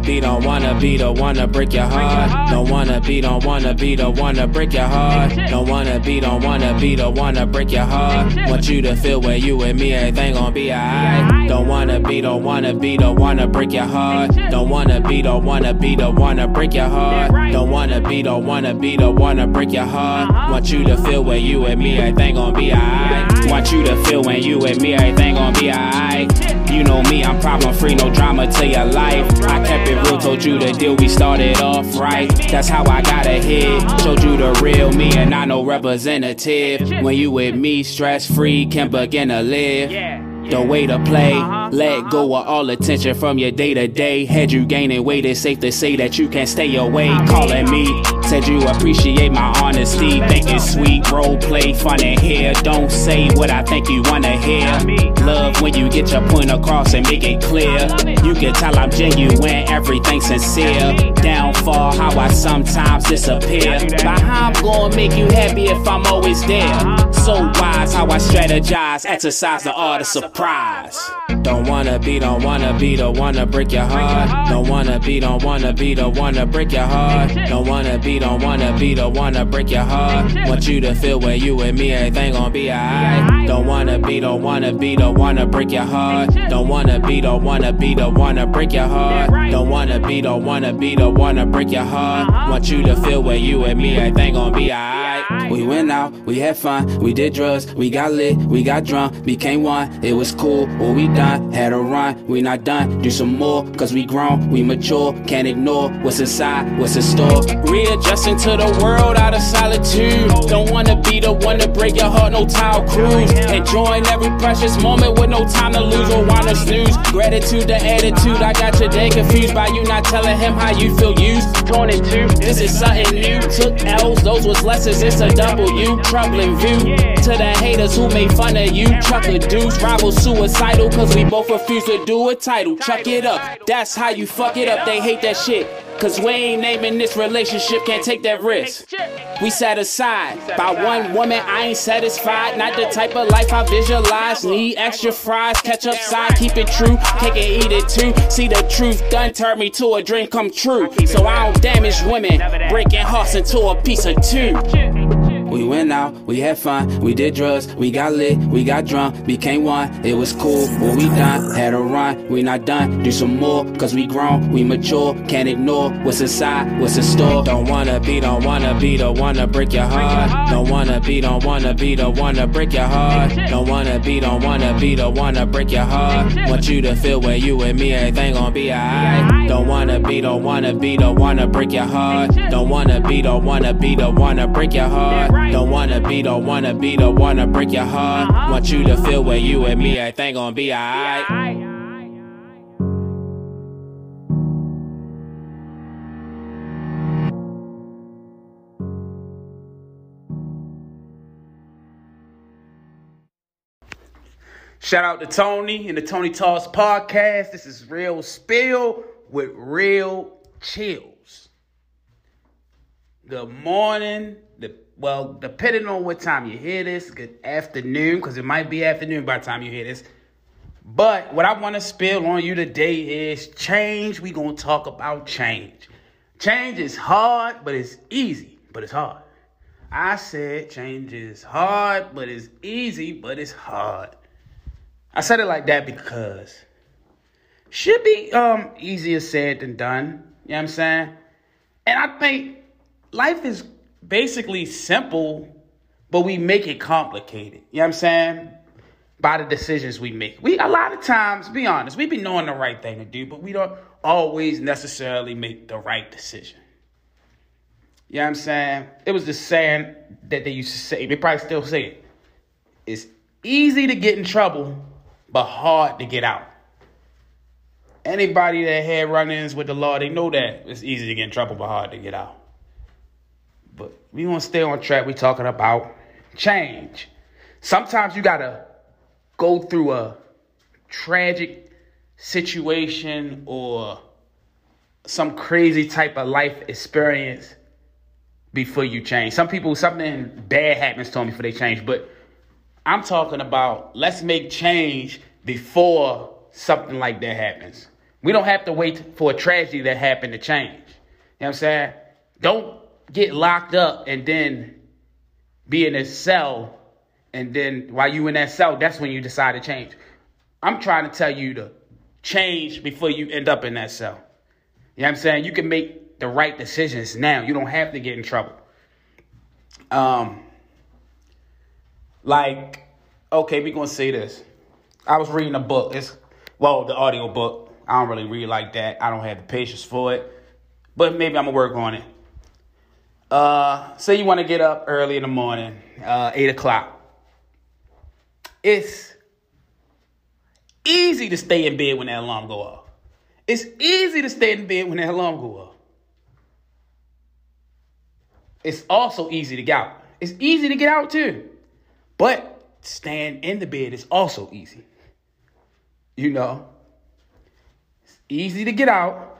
Wanna be, don't wanna be, don't wanna break your heart. Don't wanna be, don't wanna be, don't wanna break your heart. Don't wanna be, don't wanna be, don't wanna break your heart. Want you to feel where you and me, everything gon' be alright. Don't wanna be, don't wanna be, don't wanna break your heart. Don't wanna be, don't wanna be, don't wanna break your heart. Don't wanna be, don't wanna be, don't wanna break your heart. Want you to feel where you and me, everything gon' be alright. Want you to feel when you and me, everything gon' be alright. You know me, I'm problem free, no drama to your life. I kept it real, told you the deal, we started off right. That's how I got ahead. Showed you the real me, and I no representative. When you with me, stress free, can begin to live. The way to play, let go of all attention from your day to day. Had you gaining weight, it's safe to say that you can't stay away. Calling me, said you appreciate my honesty. Think it's sweet, role play, fun in here. Don't say what I think you wanna hear. Love when you get your point across and make it clear. You can tell I'm genuine, everything sincere. Downfall, how I sometimes disappear. But how I'm gonna make you happy if I'm always there. So wise how I strategize, exercise the art of surprise. Don't wanna be, don't wanna be, don't wanna break your heart. Don't wanna be, don't wanna be, don't wanna break your heart. Don't wanna be, don't wanna be, don't wanna break your heart. Want you to feel where you and me, everything gon' be alright. Don't wanna be, don't wanna be, don't wanna break your heart. Don't wanna be, don't wanna be, don't wanna break your heart. Don't wanna be, don't wanna be, don't wanna break your heart. Want you to feel where you and me, everything gon' be alright. We went out, we had fun, we did drugs, we got lit, we got drunk, became one. It was cool, what we done, had a run, we not done. Do some more, cause we grown, we mature, can't ignore what's inside, what's in store. Readjusting to the world out of solitude. Don't wanna be the one to break your heart, no tile cruise. Enjoying every precious moment with no time to lose or wanna snooze. Gratitude, the attitude, I got your day confused by you not telling him how you feel used. Torn in two, this is something new. Took L's, those was lessons, it's a W. Troubling view to the haters who made fun of you. Chuck a deuce, rival suicidal, cause we both refuse to do a title. Chuck it up, that's how you fuck it up. They hate that shit. Cause we ain't naming this relationship, can't take that risk. We set aside by one woman, I ain't satisfied. Not the type of life I visualize. Need extra fries, ketchup side, keep it true. Cake and eat it too. See the truth done turn me to a dream come true. So I don't damage women, breaking hearts into a piece of two. We went out, we had fun, we did drugs, we got lit, we got drunk, became one. It was cool, what we done, had a run, we not done. Do some more, cause we grown, we mature, can't ignore what's inside, what's in store. Don't wanna be, don't wanna be, don't wanna break your heart. Don't wanna be, don't wanna be, don't wanna break your heart. Don't wanna be, don't wanna be, don't wanna break your heart. Want you to feel where you and me, everything gon' be alright. Don't wanna be, don't wanna be, don't wanna break your heart. Don't wanna be, don't wanna be, don't wanna break your heart. Don't wanna be, don't wanna be, don't wanna break your heart. Uh-huh. Want you to feel where you and me, everything gon' be alright. Shout out to Tony and the Tony's Talk podcast. This is Real Spill with Real Chillz. Good morning. The, well, depending on what time you hear this, good afternoon, because it might be afternoon by the time you hear this. But what I want to spill on you today is change. we going to talk about change. Change is hard, but it's easy, but it's hard. I said change is hard, but it's easy, but it's hard. I said it like that because should be um easier said than done. You know what I'm saying? And I think life is basically simple, but we make it complicated. You know what I'm saying? By the decisions we make. We a lot of times, be honest, we be knowing the right thing to do, but we don't always necessarily make the right decision. You know what I'm saying? It was the saying that they used to say, they probably still say it. It's easy to get in trouble, but hard to get out. Anybody that had run-ins with the law, they know that it's easy to get in trouble, but hard to get out. But we to stay on track. we talking about change. Sometimes you gotta go through a tragic situation or some crazy type of life experience before you change. Some people, something bad happens to them before they change, but I'm talking about let's make change before something like that happens. We don't have to wait for a tragedy that happened to change. You know what I'm saying? Don't get locked up and then be in a cell and then while you in that cell, that's when you decide to change. I'm trying to tell you to change before you end up in that cell. You know what I'm saying? You can make the right decisions now. You don't have to get in trouble. Um like okay, we gonna say this. I was reading a book. It's well, the audio book. I don't really read like that. I don't have the patience for it. But maybe I'm gonna work on it. Uh, say you want to get up early in the morning, uh, eight o'clock. It's easy to stay in bed when that alarm go off. It's easy to stay in bed when that alarm go off. It's also easy to get out. It's easy to get out too. But staying in the bed is also easy. You know, it's easy to get out,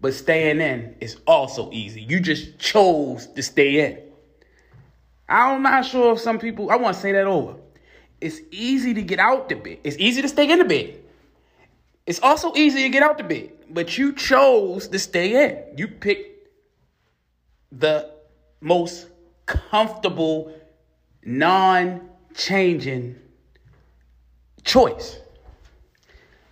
but staying in is also easy. You just chose to stay in. I'm not sure if some people, I want to say that over. It's easy to get out the bed. It's easy to stay in the bed. It's also easy to get out the bed, but you chose to stay in. You picked the most comfortable, non changing choice.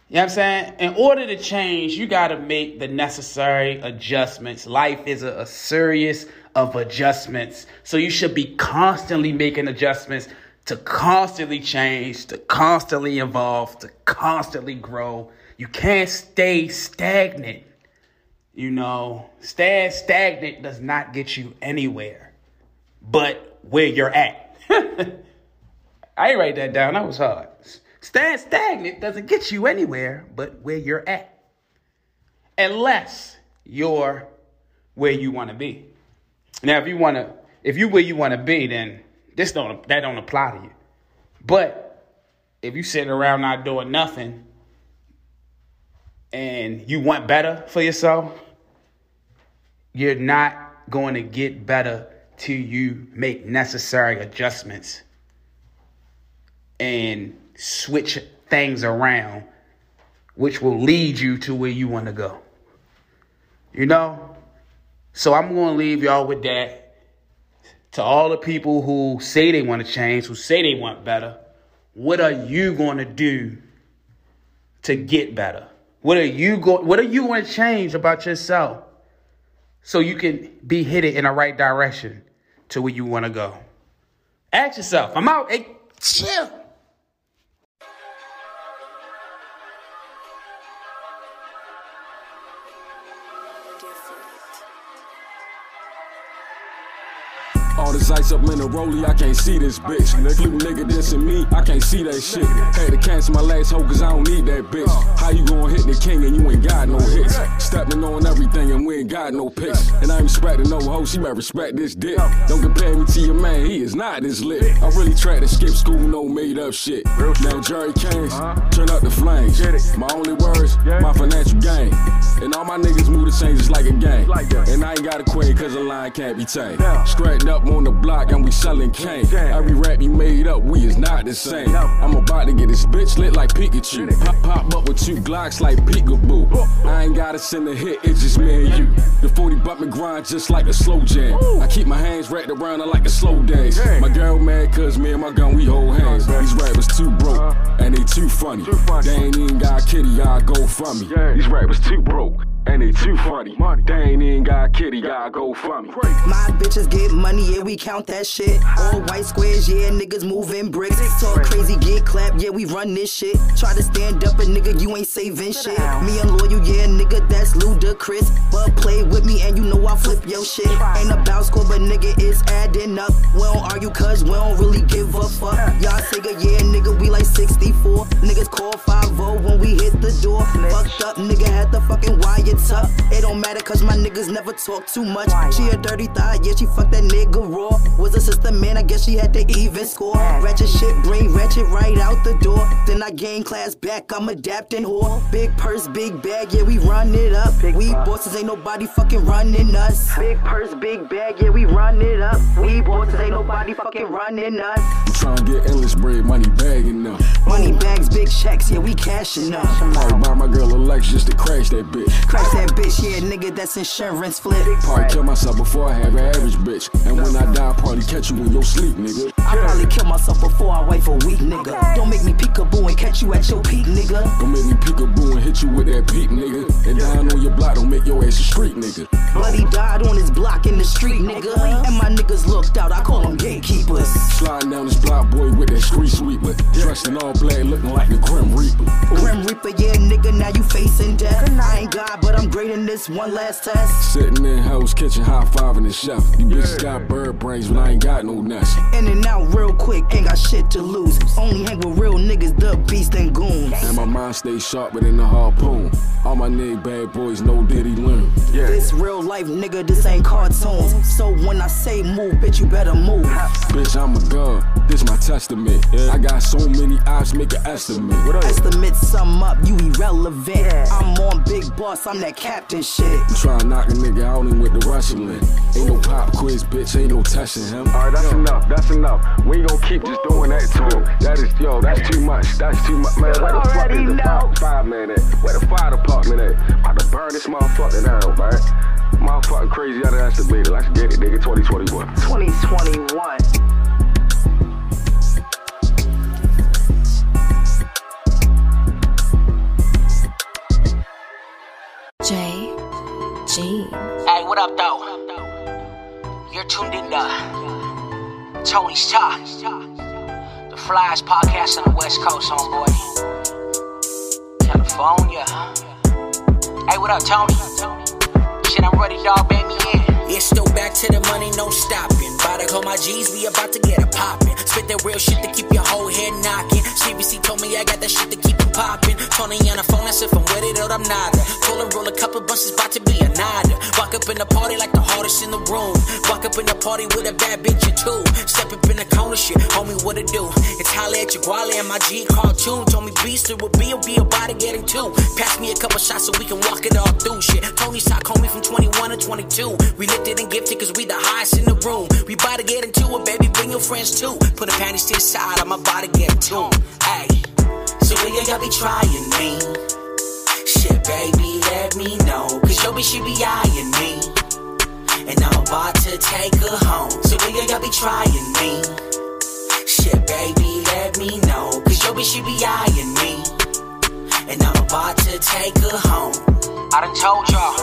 You know what I'm saying? In order to change, you got to make the necessary adjustments. Life is a, a series of adjustments. So you should be constantly making adjustments to constantly change, to constantly evolve, to constantly grow. You can't stay stagnant. You know, staying stagnant does not get you anywhere but where you're at. I write that down. That was hard. Staying stagnant doesn't get you anywhere but where you're at. Unless you're where you want to be. Now, if you want to, if you where you want to be, then this don't that don't apply to you. But if you sitting around not doing nothing and you want better for yourself, you're not going to get better till you make necessary adjustments and switch things around, which will lead you to where you want to go. You know? So I'm going to leave y'all with that. To all the people who say they want to change, who say they want better, what are you going to do to get better? What are you going what are you going to change about yourself so you can be headed in the right direction to where you want to go? Ask yourself. I'm out. Hey, chill. All this ice up in the rollie, I can't see this bitch. Flew nigga dissing me, I can't see that shit. Had to cancel my last hoe cause I don't need that bitch. How you gonna hit the king and you ain't got no hits? Stepping on everything and we ain't got no picks. And I ain't respecting no hoe, she might respect this dick. Don't compare me to your man, he is not this lit. I really tried to skip school, no made up shit. Now Jerry Kane, turn up the flames. My only words, my financial gain. And all my niggas move the same just like a gang. And I ain't got a queen cause the line can't be tamed. Scratched up on the block and we selling cane. Every rap you made up, we is not the same. I'm about to get this bitch lit like Pikachu. Pop, pop up with two Glocks like peekaboo. I ain't gotta send a hit, it's just me and you. The 40 button grind just like a slow jam. I keep my hands wrapped around her like a slow dance. My girl mad cause me and my gun, we hold hands. These rappers too broke and they too funny. They ain't even got kitty, y'all go for me. These rappers too broke. And they too funny. They ain't even got kitty, y'all go for me. My bitches get money, yeah, we count that shit. All white squares, yeah, niggas moving bricks. Talk crazy, get clapped, yeah, we run this shit. Try to stand up, a nigga, you ain't saving shit. Me and loyal, yeah, nigga, that's ludicrous. But play with me, and you know I flip your shit. Ain't about score, but nigga, it's adding up. We don't argue, cause we don't really give a fuck. Y'all Sega, yeah, nigga, we like 64. Niggas call 5 when we hit the door. Fucked up, nigga, had the fucking wire It don't matter cause my niggas never talk too much. She a dirty thought, yeah, she fucked that nigga raw. Was a sister man, I guess she had to even score. Ratchet shit, bring ratchet right out the door. Then I gain class back, I'm adapting whore. Big purse, big bag, yeah, we run it up. We bosses ain't nobody fucking running us. Big purse, big bag, yeah, we run it up. We bosses ain't nobody fucking running us. I'm trying to get endless bread, money bagging up. Money bags, big checks, yeah, we cashing up. Probably buy my girl a Lex just to crash that bitch. Crash that bitch, yeah, nigga, that's insurance flip. Probably kill myself before I have an average bitch. And when I die, I'll probably catch you in your sleep, nigga. I probably kill myself before I wait for a week, nigga. Don't make me peekaboo and catch you at your peak, nigga. Don't make me peekaboo and hit you with that peep, nigga. And down on your block, don't make your ass a street, nigga. Bloody died on his block in the street, nigga. And my niggas looked out, I call them gatekeepers. Sliding down this block, boy, with that street sweeper. Dressed in all black, looking like the Grim Reaper. Grim Reaper, yeah, nigga, now you facing death. And I ain't God, but I'm grading this one last test. Sitting in Hell's Kitchen, high fiving the chef. You bitches got bird brains, but I ain't got no nuts. In and out real quick, ain't got shit to lose. Only hang with real niggas, the beast and goons. And my mind stays sharper than the harpoon. All my nigga bad boys know Diddy learn. Yeah. This real life, nigga, this ain't cartoons. So when I say move, bitch, you better move. Bitch, I'm a god. This my testament. I got so many eyes, make an estimate. What up? Estimate sum up, you irrelevant. I'm on big boss, I'm that captain shit. Try to knock a nigga out and with the wrestling. Ain't no pop quiz, bitch, ain't no testing him. Alright, that's enough. That's enough. We ain't gonna keep just doing that to him. That is, yo, that's too much. That's too much. Man, where the fuck is the fire, fireman at? Where the fire department at? About to burn this motherfucker down, man. Motherfucking crazy out of estimated. Let's get it, nigga. 2021. 2021. J. G. Hey, what up, though? You're tuned in to Tony's Talk, the flyest podcast on the West Coast, homeboy. California. Hey, what up, Tony? I'm ready, dog. Bang me in. It's still back to the money, no stopping. About to call my G's, we about to get it poppin'. Spit that real shit to keep your whole head knockin'. CBC told me I got that shit to keep it poppin'. Tony on the phone, that's if I'm with it or I'm not. Told her roll a couple bunches, about to be a nada. Walk up in the party like the hardest in the room. Walk up in the party with a bad bitch or two. Step up in the corner, shit, homie, what it do? It's holla at your guale and my G cartoon. Told me beast it would be, will be about to get it too. Pass me a couple shots so we can walk it all through shit. Tony's talk, homie, from 21 to 22. We lifted and gifted cause we the highest in the room. We about to get into it, baby, bring your friends too. Put the panties to the side, I'm about to get to. Hey, so will y'all be trying me? Shit, baby, let me know. Cause your bitch, she be eyeing me. And I'm about to take her home. So will y'all be trying me? Shit, baby, let me know. Cause your bitch, she be eyeing me. And I'm about to take her home. I done told y'all.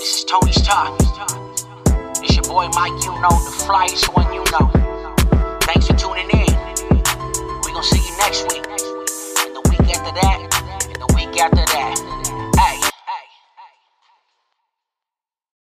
This is Tony's Talk. Boy Mike, you know, the flyest one you know. Thanks for tuning in. We gonna see you next week. And the week after that. And the week after that.